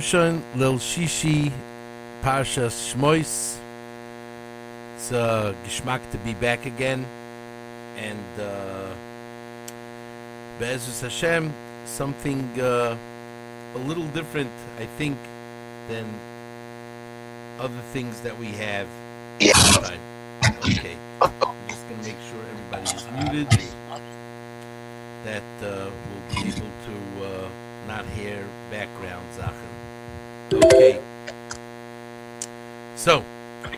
Shimshon Lil Shishi Parshas Shmois. It's a geschmack to be back again, and uh, Hashem, something uh, a little different, I think, than other things that we have. time. Okay, I'm just gonna make sure everybody is muted. That uh, we'll be able to uh, not hear background Zachen. Okay. So,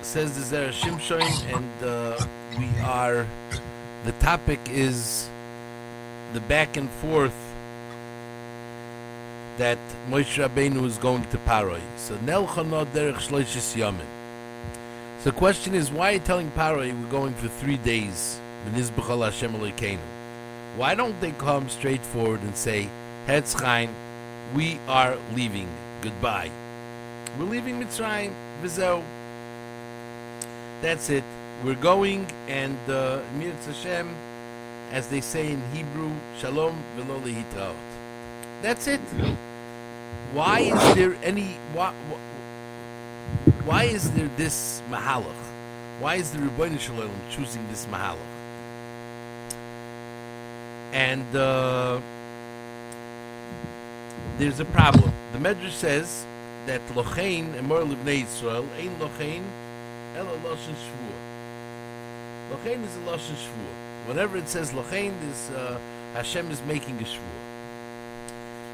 says the Zera Shimshon, and uh, we are. The topic is the back and forth that Moshe Rabbeinu is going to Paroi. So Nelchano derech shloishis yamin. So the question is, why are you telling Paroi we're going for three days? Why don't they come straightforward and say, Hetzchaim, we are leaving. Goodbye. We're leaving Mitzrayim. V'zeu. That's it. We're going, and uh, Mirz as they say in Hebrew, Shalom v'lo lehitraot. That's it. Why is there any? Why, why is there this mahalach? Why is the Rebbeinu Shalom choosing this mahalach? And uh, there's a problem. The Medrash says that lochein emor livnei Yisrael ein lochein ela loshen shvua. Is a loshen shvua. Whenever it says lochein, this uh, Hashem is making a shvua.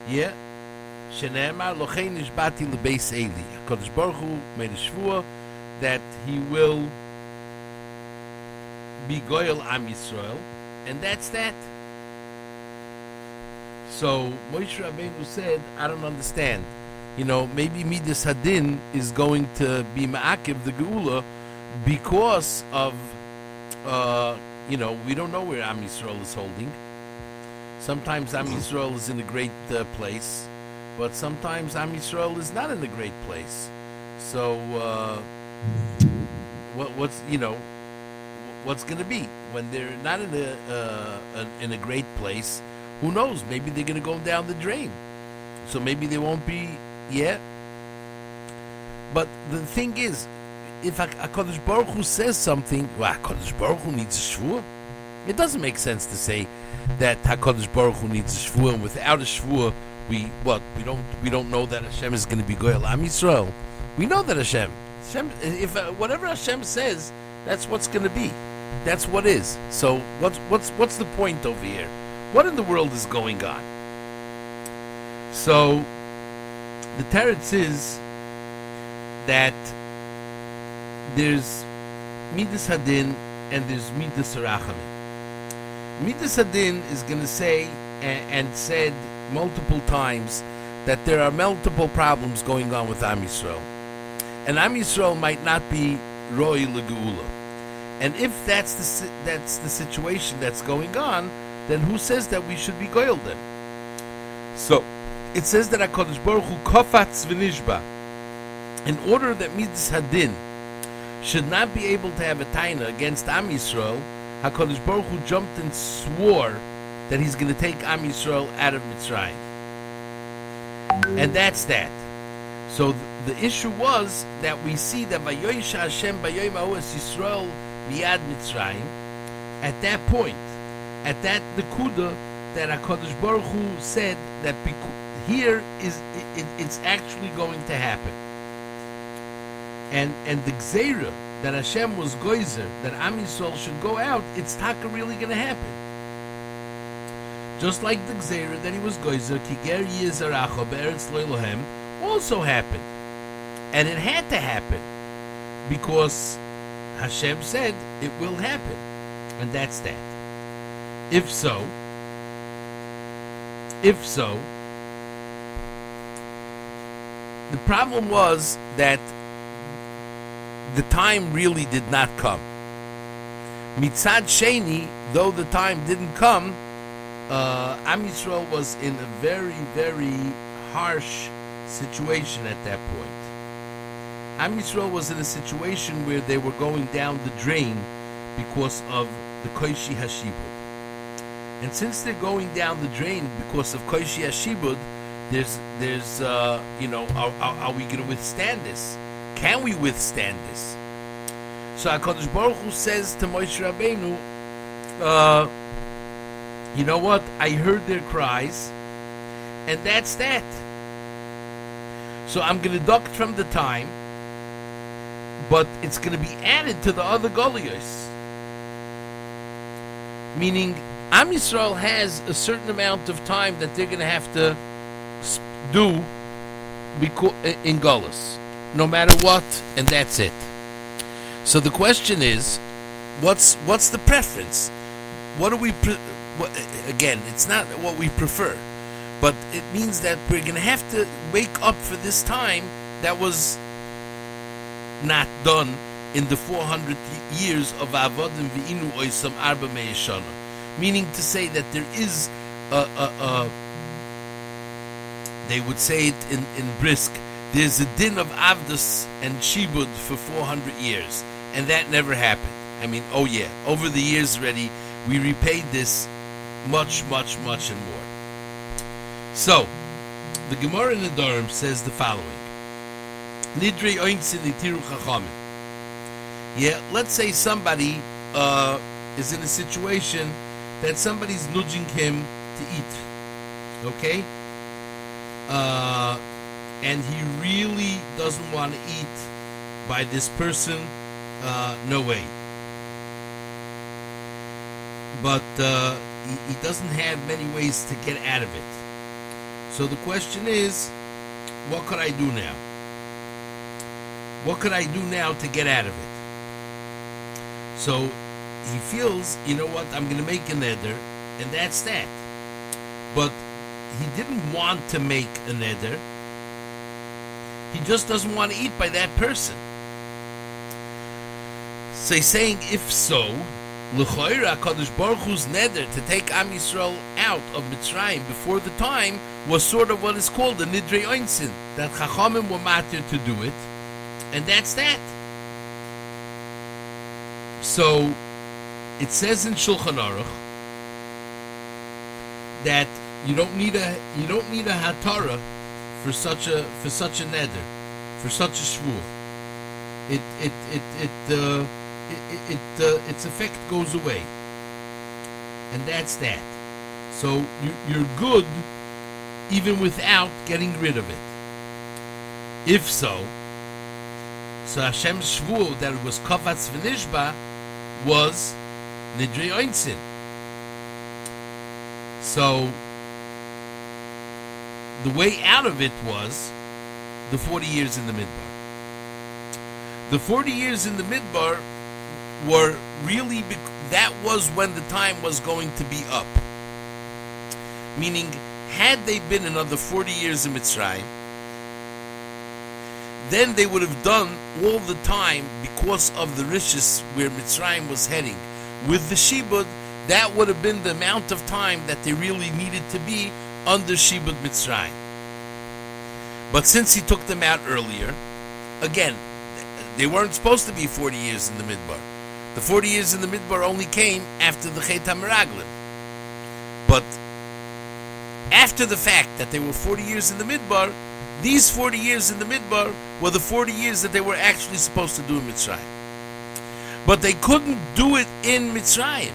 Yeah. Shenemar lochein ishbati lebeis Eli. Hakadosh Baruch Hu made a shvua that he will be goyal am Yisrael, and that's that. So Moshe Rabbeinu said, "I don't understand. You know, maybe Midas Hadin is going to be ma'akiv the Geula because of, uh, you know, we don't know where Am Yisrael is holding. Sometimes Am Yisrael is in a great uh, place, but sometimes Am Yisrael is not in a great place. So, uh, what, what's you know, what's going to be when they're not in a, uh, in a great place? Who knows? Maybe they're going to go down the drain. So maybe they won't be yeah. But the thing is, if Hakadosh Baruch Hu says something, well, Hakadosh Baruch Hu needs a shvur. It doesn't make sense to say that Hakadosh Baruch Hu needs a shvur, and without a shvur, we what we don't we don't know that Hashem is going to be goyal Am Yisrael. We know that Hashem, Hashem if uh, whatever Hashem says, that's what's going to be. That's what is. So what's what's what's the point over here? What in the world is going on? So the teretz is that there's midas hadin and there's midas rachamim. Midas hadin is going to say and, and, said multiple times that there are multiple problems going on with Am Yisrael, and Am Yisrael might not be roy legeula. And if that's the that's the situation that's going on, then who says that we should be them? So it says that Hakadosh Baruch Hu kofatz v'nishba, in order that midas hadin should not be able to have a taina against Am Yisrael, Hakadosh Baruch Hu jumped and swore that he's going to take Am Yisrael out of Mitzrayim, and that's that. So the issue was that we see that Vayoisha Hashem Bayoim Yisrael Miyad Mitzrayim. At that point, at that the kuda that Hakadosh Baruch Hu said that here is it, it's actually going to happen. And and the gzeira that Hashem was goizer that Am Yisrael should go out, it's taka really going to happen. Just like the gzeira that he was goizer kiger yizaracha be'eretz loilohem also happened, and it had to happen because Hashem said it will happen, and that's that. If so, if so, the problem was that the time really did not come. Mitzad Sheni, though the time didn't come, uh, Am Yisrael was in a very, very harsh situation at that point. Am Yisrael was in a situation where they were going down the drain because of the Koishi Hashibud. And since they're going down the drain because of Koishi Hashibud, there's there's uh, you know are, are, are we going to withstand this? Can we withstand this? So Hakadosh Baruch Hu says to Moshe Rabbeinu, uh, you know what? I heard their cries, and that's that. So I'm going to deduct from the time, but it's going to be added to the other Galuyos. Meaning, Am Yisrael has a certain amount of time that they're going to have to do in Golas, no matter what, and that's it. So the question is, what's what's the preference? What do we? Pre- what, again, it's not what we prefer, but it means that we're going to have to wake up for this time that was not done in the 400 years of Avodim V'inu Oisam Arba Me'eshana meaning to say that there is a, a, a they would say it in, in Brisk, there's a din of Avdus and Shibud for 400 years, and that never happened. I mean, oh yeah, over the years already, we repaid this much, much, much and more. So, the Gemara in Nedarim says the following. Yeah, let's say somebody uh, is in a situation that somebody's nudging him to eat. Okay? Uh, and he really doesn't want to eat by this person. Uh, no way. But uh, he, he doesn't have many ways to get out of it. So the question is, what could I do now? What could I do now to get out of it? So he feels, you know what, I'm going to make a neder, and that's that. But he didn't want to make a neder. He just doesn't want to eat by that person. So he's saying, if so, L'choira Kadosh Baruch Hu's neder to take Am Yisrael out of Mitzrayim before the time was sort of what is called a nidrei oinsin, that Chachamim were matter to do it, and that's that. So it says in Shulchan Aruch that you don't need a you don't need a hatara for such a for such a neder, for such a shvuah. It it it it uh, it, it uh, its effect goes away, and that's that. So you, you're good even without getting rid of it. If so, so Hashem's shvuah that it was kavatz v'nishba was Nidre Einsin. So the way out of it was the 40 years in the Midbar. The 40 years in the Midbar were really, that was when the time was going to be up. Meaning, had they been another 40 years in Mitzrayim, then they would have done all the time because of the riches where Mitzrayim was heading with the Shibud, that would have been the amount of time that they really needed to be under Shibud Mitzrayim. But since he took them out earlier, again, they weren't supposed to be 40 years in the Midbar. The 40 years in the Midbar only came after the Chet HaMeraglim. But after the fact that they were 40 years in the Midbar, these 40 years in the Midbar were the 40 years that they were actually supposed to do in Mitzrayim. But they couldn't do it in Mitzrayim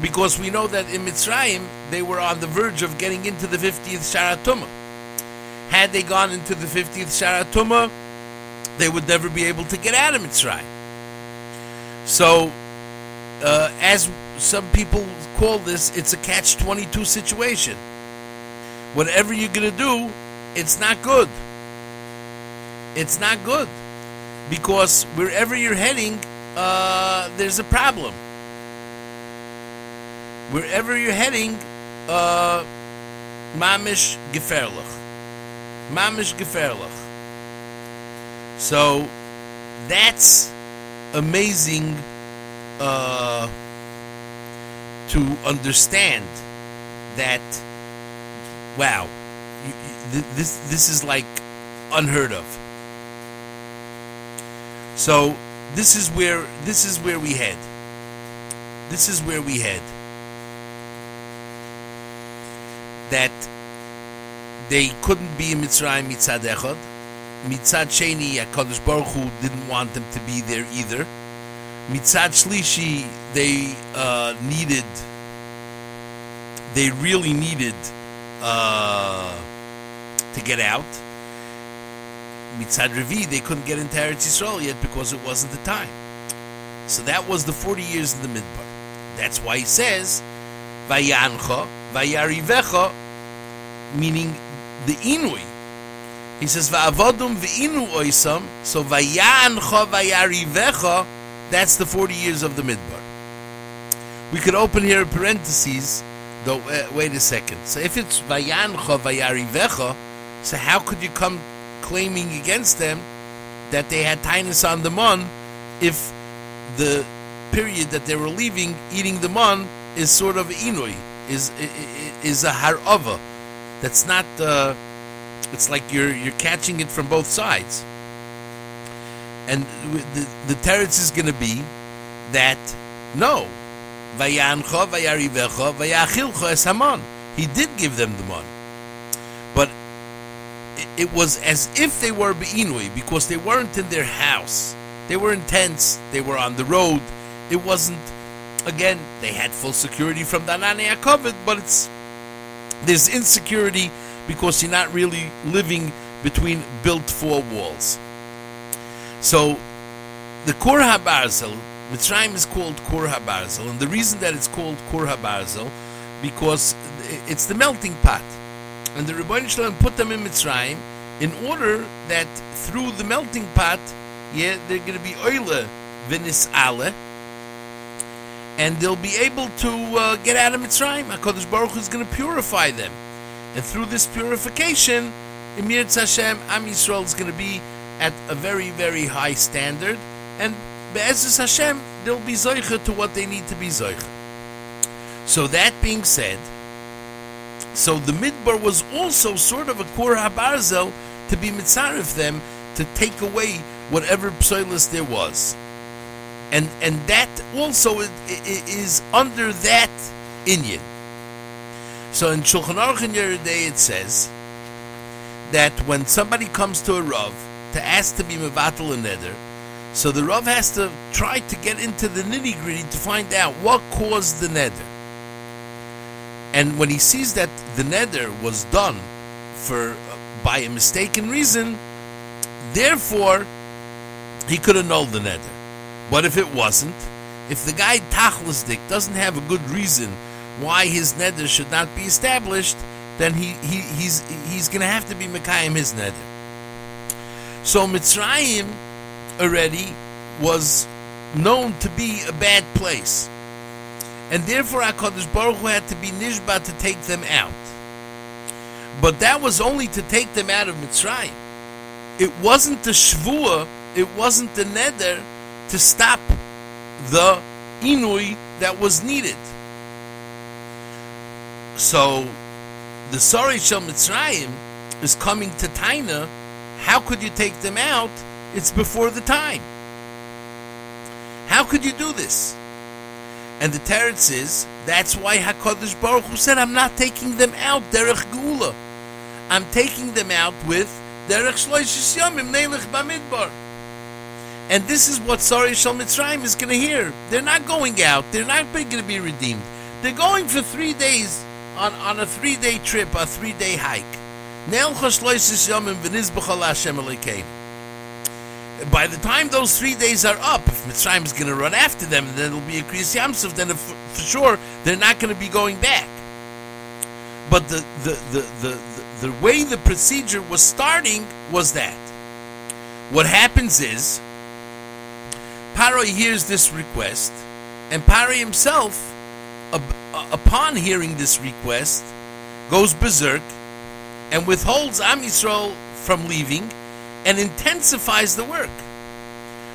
because we know that in Mitzrayim they were on the verge of getting into the 50th Sharatuma. Had they gone into the 50th Sharatuma, they would never be able to get out of Mitzrayim. So, uh, as some people call this, it's a catch 22 situation. Whatever you're going to do, it's not good. It's not good. Because wherever you're heading, uh, there's a problem. Wherever you're heading, uh, mamish geferlich, mamish geferlich. So that's amazing uh, to understand that. Wow, this this is like unheard of. So this is where this is where we head. This is where we head. That they couldn't be in Mitzrayim mitzad echad. Mitzad sheni, Hakadosh Baruch Hu didn't want them to be there either. Mitzad shlishi, they uh, needed, they really needed uh, to get out. Mitzad revi, they couldn't get into Eretz Yisrael yet because it wasn't the time. So that was the 40 years in the Midbar. That's why he says, Vayancha, Vayarivecha, meaning the Inui. He says, Va'avodum v'inu oisam, so Vayancha, Vayarivecha, that's the 40 years of the Midbar. We could open here parentheses, though, uh, wait a second. So if it's Vayancha, Vayarivecha, so how could you come claiming against them that they had tinus on the mon if the period that they were leaving, eating the mon, is sort of inui, is is a harava. That's not. Uh, it's like you're you're catching it from both sides. And the the teretz is going to be that no, vayancha vayarivecha vayachilcha es hamon. He did give them the mon, but it was as if they were beinui because they weren't in their house they were in tents, They were on the road. It wasn't. Again, they had full security from Ananei HaKavod, but it's there's insecurity because you're not really living between built four walls. So, the Kur HaBarzel, Mitzrayim is called Kur HaBarzel, and the reason that it's called Kur HaBarzel, because it's the melting pot. And the Rebbeinu Shalom put them in Mitzrayim in order that through the melting pot, yeah, they're going to be oile vinis ale, and they'll be able to uh, get out of Mitzrayim. Hakadosh Baruch Hu is going to purify them, and through this purification, Emir Hashem Am Yisrael is going to be at a very very high standard, and Be'ezus Hashem they'll be zoicha to what they need to be zoicha. So that being said, so the midbar was also sort of a kur habarzel to be mitzarif them to take away whatever psoilus there was. And and that also is under that inyan. So in Shulchan Aruch in it says that when somebody comes to a Rav to ask to be Mevatel a Neder, so the Rav has to try to get into the nitty gritty to find out what caused the Neder. And when he sees that the Neder was done for by a mistaken reason, therefore he could annul the neder. But if it wasn't, if the guy Tachlisdik doesn't have a good reason why his neder should not be established, then he, he he's he's to have to be Mekayim his neder. So Mitzrayim already was known to be a bad place. And therefore HaKadosh Baruch Hu had to be Nishba to take them out. But that was only to take them out of Mitzrayim. It wasn't the Shvuah it wasn't the neder to stop the inui that was needed. So the Sari Shel Mitzrayim is coming to Taina. How could you take them out? It's before the time. How could you do this? And the Teretz is that's why Hakadosh Baruch Hu said, "I'm not taking them out derech gula. I'm taking them out with derech shloishis yomim neilich bamidbar." And this is what Sari Shal Mitzrayim is going to hear. They're not going out. They're not going to be redeemed. They're going for three days on, on a three day trip, a three day hike. By the time those three days are up, if Mitzrayim is going to run after them, then it'll be a Kriyas Yamsuf, then for sure they're not going to be going back. But the, the, the, the, the, the way the procedure was starting was that. What happens is, Paro hears this request, and Paro himself, uh, upon hearing this request, goes berserk and withholds Am Yisrael from leaving and intensifies the work.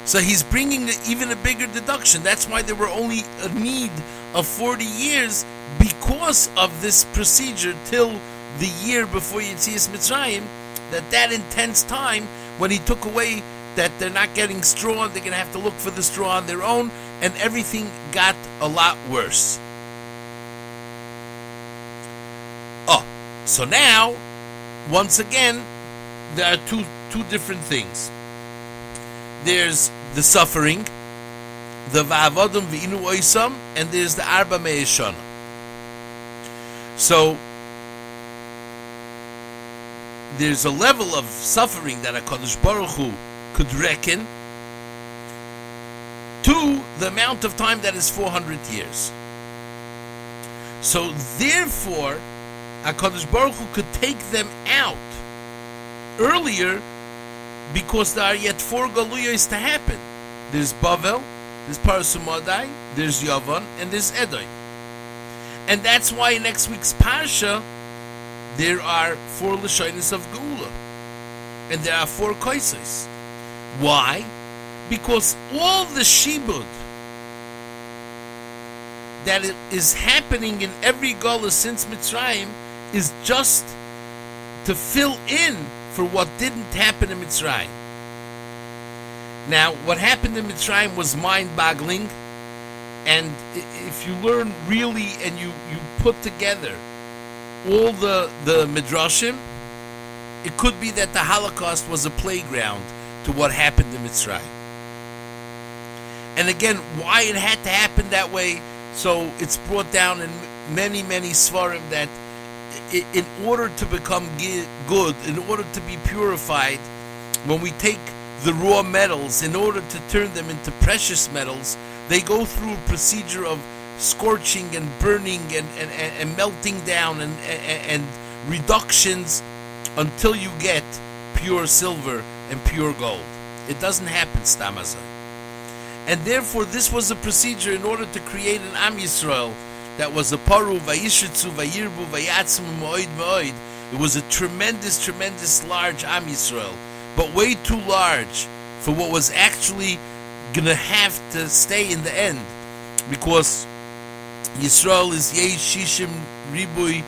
So he's bringing even a bigger deduction. That's why there were only a need of 40 years because of this procedure till the year before Yitzias Mitzrayim, that that intense time when he took away that they're not getting straw, they're going to have to look for the straw on their own, and everything got a lot worse. Oh, so now once again, there are two two different things. There's the suffering, the va'avodim v'inu oisam, and there's the arba me'eshana. So there's a level of suffering that a Kadosh Baruch Hu could reckon to the amount of time that is 400 years. So therefore, HaKadosh Baruch Hu could take them out earlier because there are yet four Galuyos to happen. There's Bavel, there's Parasumadai, there's Yavan, and there's Edom. And that's why next week's Parsha, there are four Lashonis of Geula. And there are four Kaisos. Why? Because all the Shibud that is happening in every Gula since Mitzrayim is just to fill in for what didn't happen in Mitzrayim. Now, what happened in Mitzrayim was mind-boggling, and if you learn really and you, you put together all the the midrashim, it could be that the Holocaust was a playground to what happened in Mitzrayim. And again, why it had to happen that way, so it's brought down in many, many svarim that in order to become good, in order to be purified, when we take the raw metals, in order to turn them into precious metals, they go through a procedure of scorching and burning and, and, and melting down and, and, and reductions until you get pure silver and pure gold. It doesn't happen, stamazai. And therefore, this was a procedure in order to create an Am Yisrael that was a paru vayishitzu vayirbu vayatzmu moed moed. It was a tremendous, tremendous large Am Yisrael, but way too large for what was actually gonna have to stay in the end, because Yisrael is yesh shishim ribui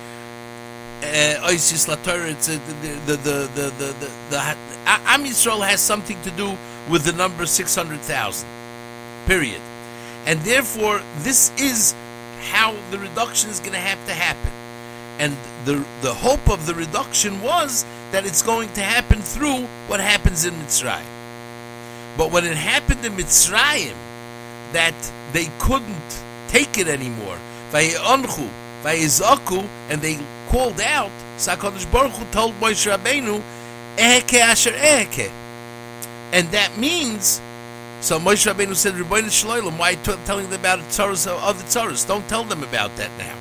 uh, oisis lator. It's the the the the the the, the Am Yisrael has something to do with the number six hundred thousand. Period, and therefore this is how the reduction is going to have to happen. And the, the hope of the reduction was that it's going to happen through what happens in Mitzrayim. But when it happened in Mitzrayim, that they couldn't take it anymore, and they called out, Sakadosh Baruch Hu told Moshe Rabbeinu, Eheke Asher Eheke. And that means so Moshe Rabbeinu said, Rebbeinu Shloim, why t- telling them about tzaras of other tzaras? Don't tell them about that now.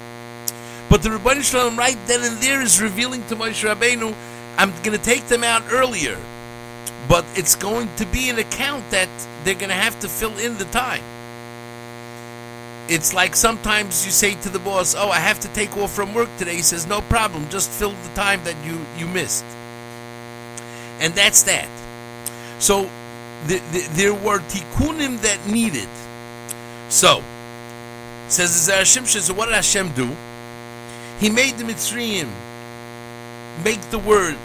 But the Rebbeinu Shloim right then and there is revealing to Moshe Rabbeinu, I'm going to take them out earlier. But it's going to be an account that they're going to have to fill in the time. It's like sometimes you say to the boss, Oh, I have to take off from work today. He says, No problem, just fill the time that you, you missed. And that's that. So the, the, there were tikkunim that needed. So, says the Zarashim, so what did Hashem do? He made the Mitzrayim make the word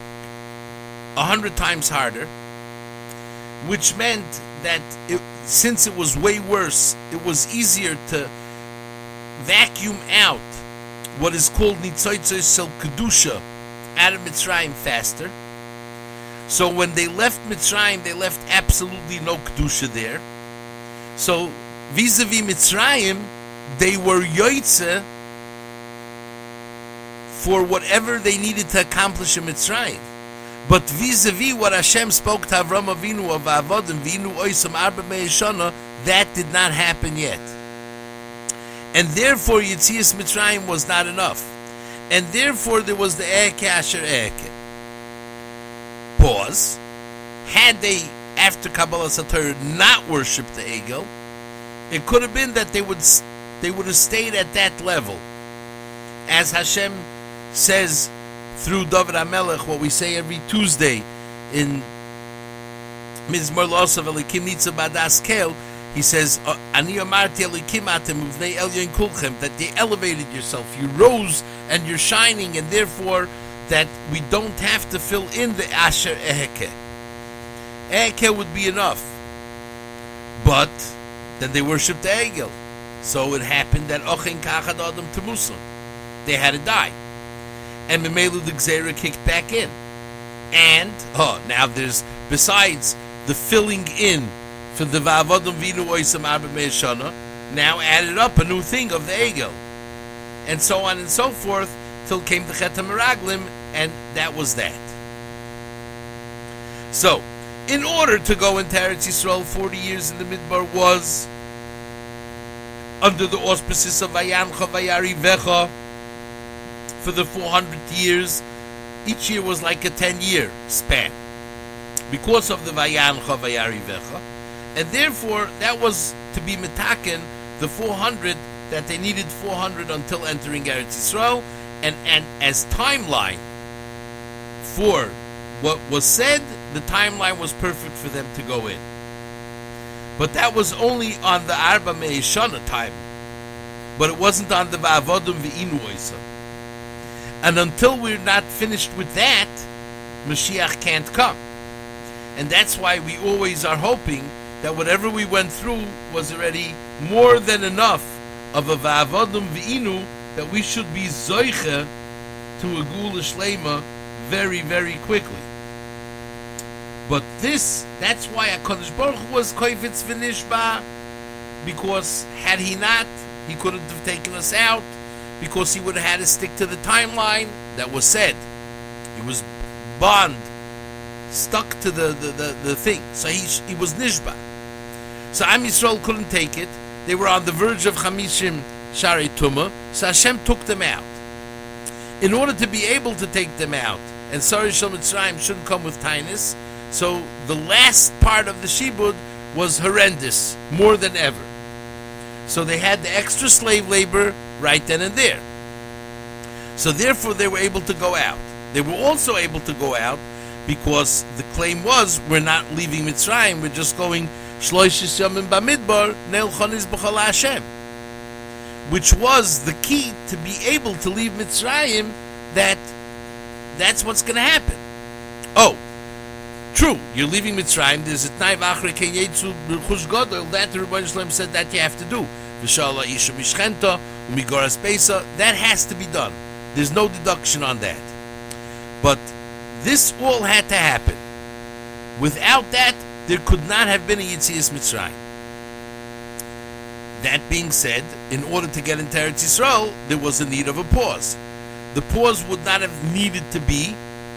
a hundred times harder, which meant that it, since it was way worse, it was easier to vacuum out what is called Nitzoitzoi Sel Kedusha out of Mitzrayim faster so when they left Mitzrayim, they left absolutely no kedusha there. So vis-a-vis Mitzrayim, they were yoitze for whatever they needed to accomplish in Mitzrayim. But vis-a-vis what Hashem spoke to Avram Avinu of Avodim, Vinu Oisam Arba Me'eshana, that did not happen yet. And therefore Yitzias Mitzrayim was not enough. And therefore there was the Eke Asher Eke pause, had they, after Kabbalah Sator, not worshipped the Egel, it could have been that they would they would have stayed at that level. As Hashem says through David HaMelech, what we say every Tuesday in Mizmor Losav Elikim Nitza Badas he says, uh, Ani Amarti Elikim Atem Uvnei Elyon Kulchem, that they elevated yourself, you rose and you're shining, and therefore that we don't have to fill in the Asher Eheke. Eheke would be enough. But then they worshipped the Egel. So it happened that Ochin Kachad Adam to Muslim. They had to die. and Memelu the kicked back in. And, oh, now there's, besides the filling in for the Va'avodom Vinu Oisam Me'eshana, now added up a new thing of the Egel. And so on and so forth, till came the Chet Meraglim, and that was that. So, in order to go into Eretz Yisrael 40 years in the Midbar was under the auspices of Vayancha Vayari Vecha for the 400 years. Each year was like a 10 year span because of the Vayancha Vayari Vecha. And therefore, that was to be metaken the 400 that they needed 400 until entering Eretz Yisrael. And, and as timeline for what was said, the timeline was perfect for them to go in. But that was only on the Arba Me'eshana time. But it wasn't on the Va'avodum V'inu And until we're not finished with that, Mashiach can't come. And that's why we always are hoping that whatever we went through was already more than enough of a Va'avodum V'inu that we should be Zoiche to a Gula Shlema very, very quickly. But this, that's why HaKadosh Baruch Hu was Koifetz V'nishba, because had he not, he couldn't have taken us out, because he would have had to stick to the timeline that was said. He was bond, stuck to the, the, the, the thing. So he, he was Nishba. So Am Yisrael couldn't take it. They were on the verge of Chamishim Shari Tuma, so Hashem took them out. In order to be able to take them out, and Sari Shal Mitzrayim shouldn't come with tinus, so the last part of the Shibud was horrendous, more than ever. So they had the extra slave labor right then and there. So therefore they were able to go out. They were also able to go out because the claim was we're not leaving Mitzrayim, we're just going Shloishis Bamidbar, Neil Chonis Hashem. Which was the key to be able to leave Mitzrayim that that's what's going to happen. Oh, True, you're leaving Mitzrayim. There's a Tnai V'achre Kenyetzu B'chush Godel. That the Rebbeinu Shalom said that you have to do. V'shala Isha Mishchenta Umigoras Pesa. That has to be done. There's no deduction on that. But this all had to happen. Without that, there could not have been a Yitzias Mitzrayim. That being said, in order to get into Eretz Yisrael, there was a need of a pause. The pause would not have needed to be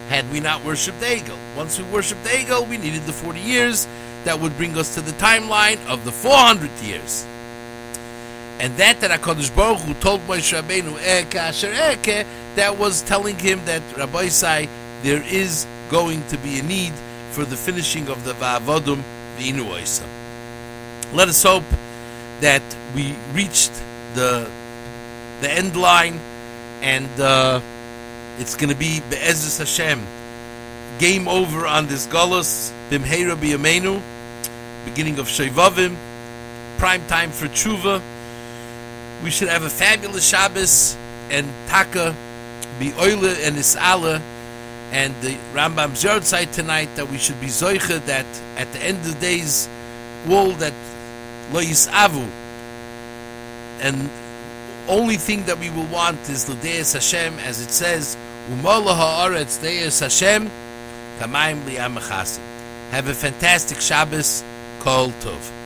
had we not worshipped the Egel. Once we worshipped the Egel, we needed the 40 years that would bring us to the timeline of the 400 years. And that that HaKadosh Baruch Hu told Moshe Rabbeinu, eh, Eke Asher Eke, eh, that was telling him that, Rabbi Isai, there is going to be a need for the finishing of the V'inu Oisam. Let us hope that we reached the the end line and uh, it's going to be Be'ezus Hashem. Game over on this Golos, Bimheira B'Yamenu, beginning of Shevavim, prime time for Tshuva. We should have a fabulous Shabbos and Taka, be Oile and Isala, and the Rambam's yahrzeit tonight that we should be Zoicha that at the end of the days, all that Lo Yisavu, and only thing that we will want is L'deis Hashem, as it says, Umola haaretz deis Hashem, kamayim Have a fantastic Shabbos. Kol Tov.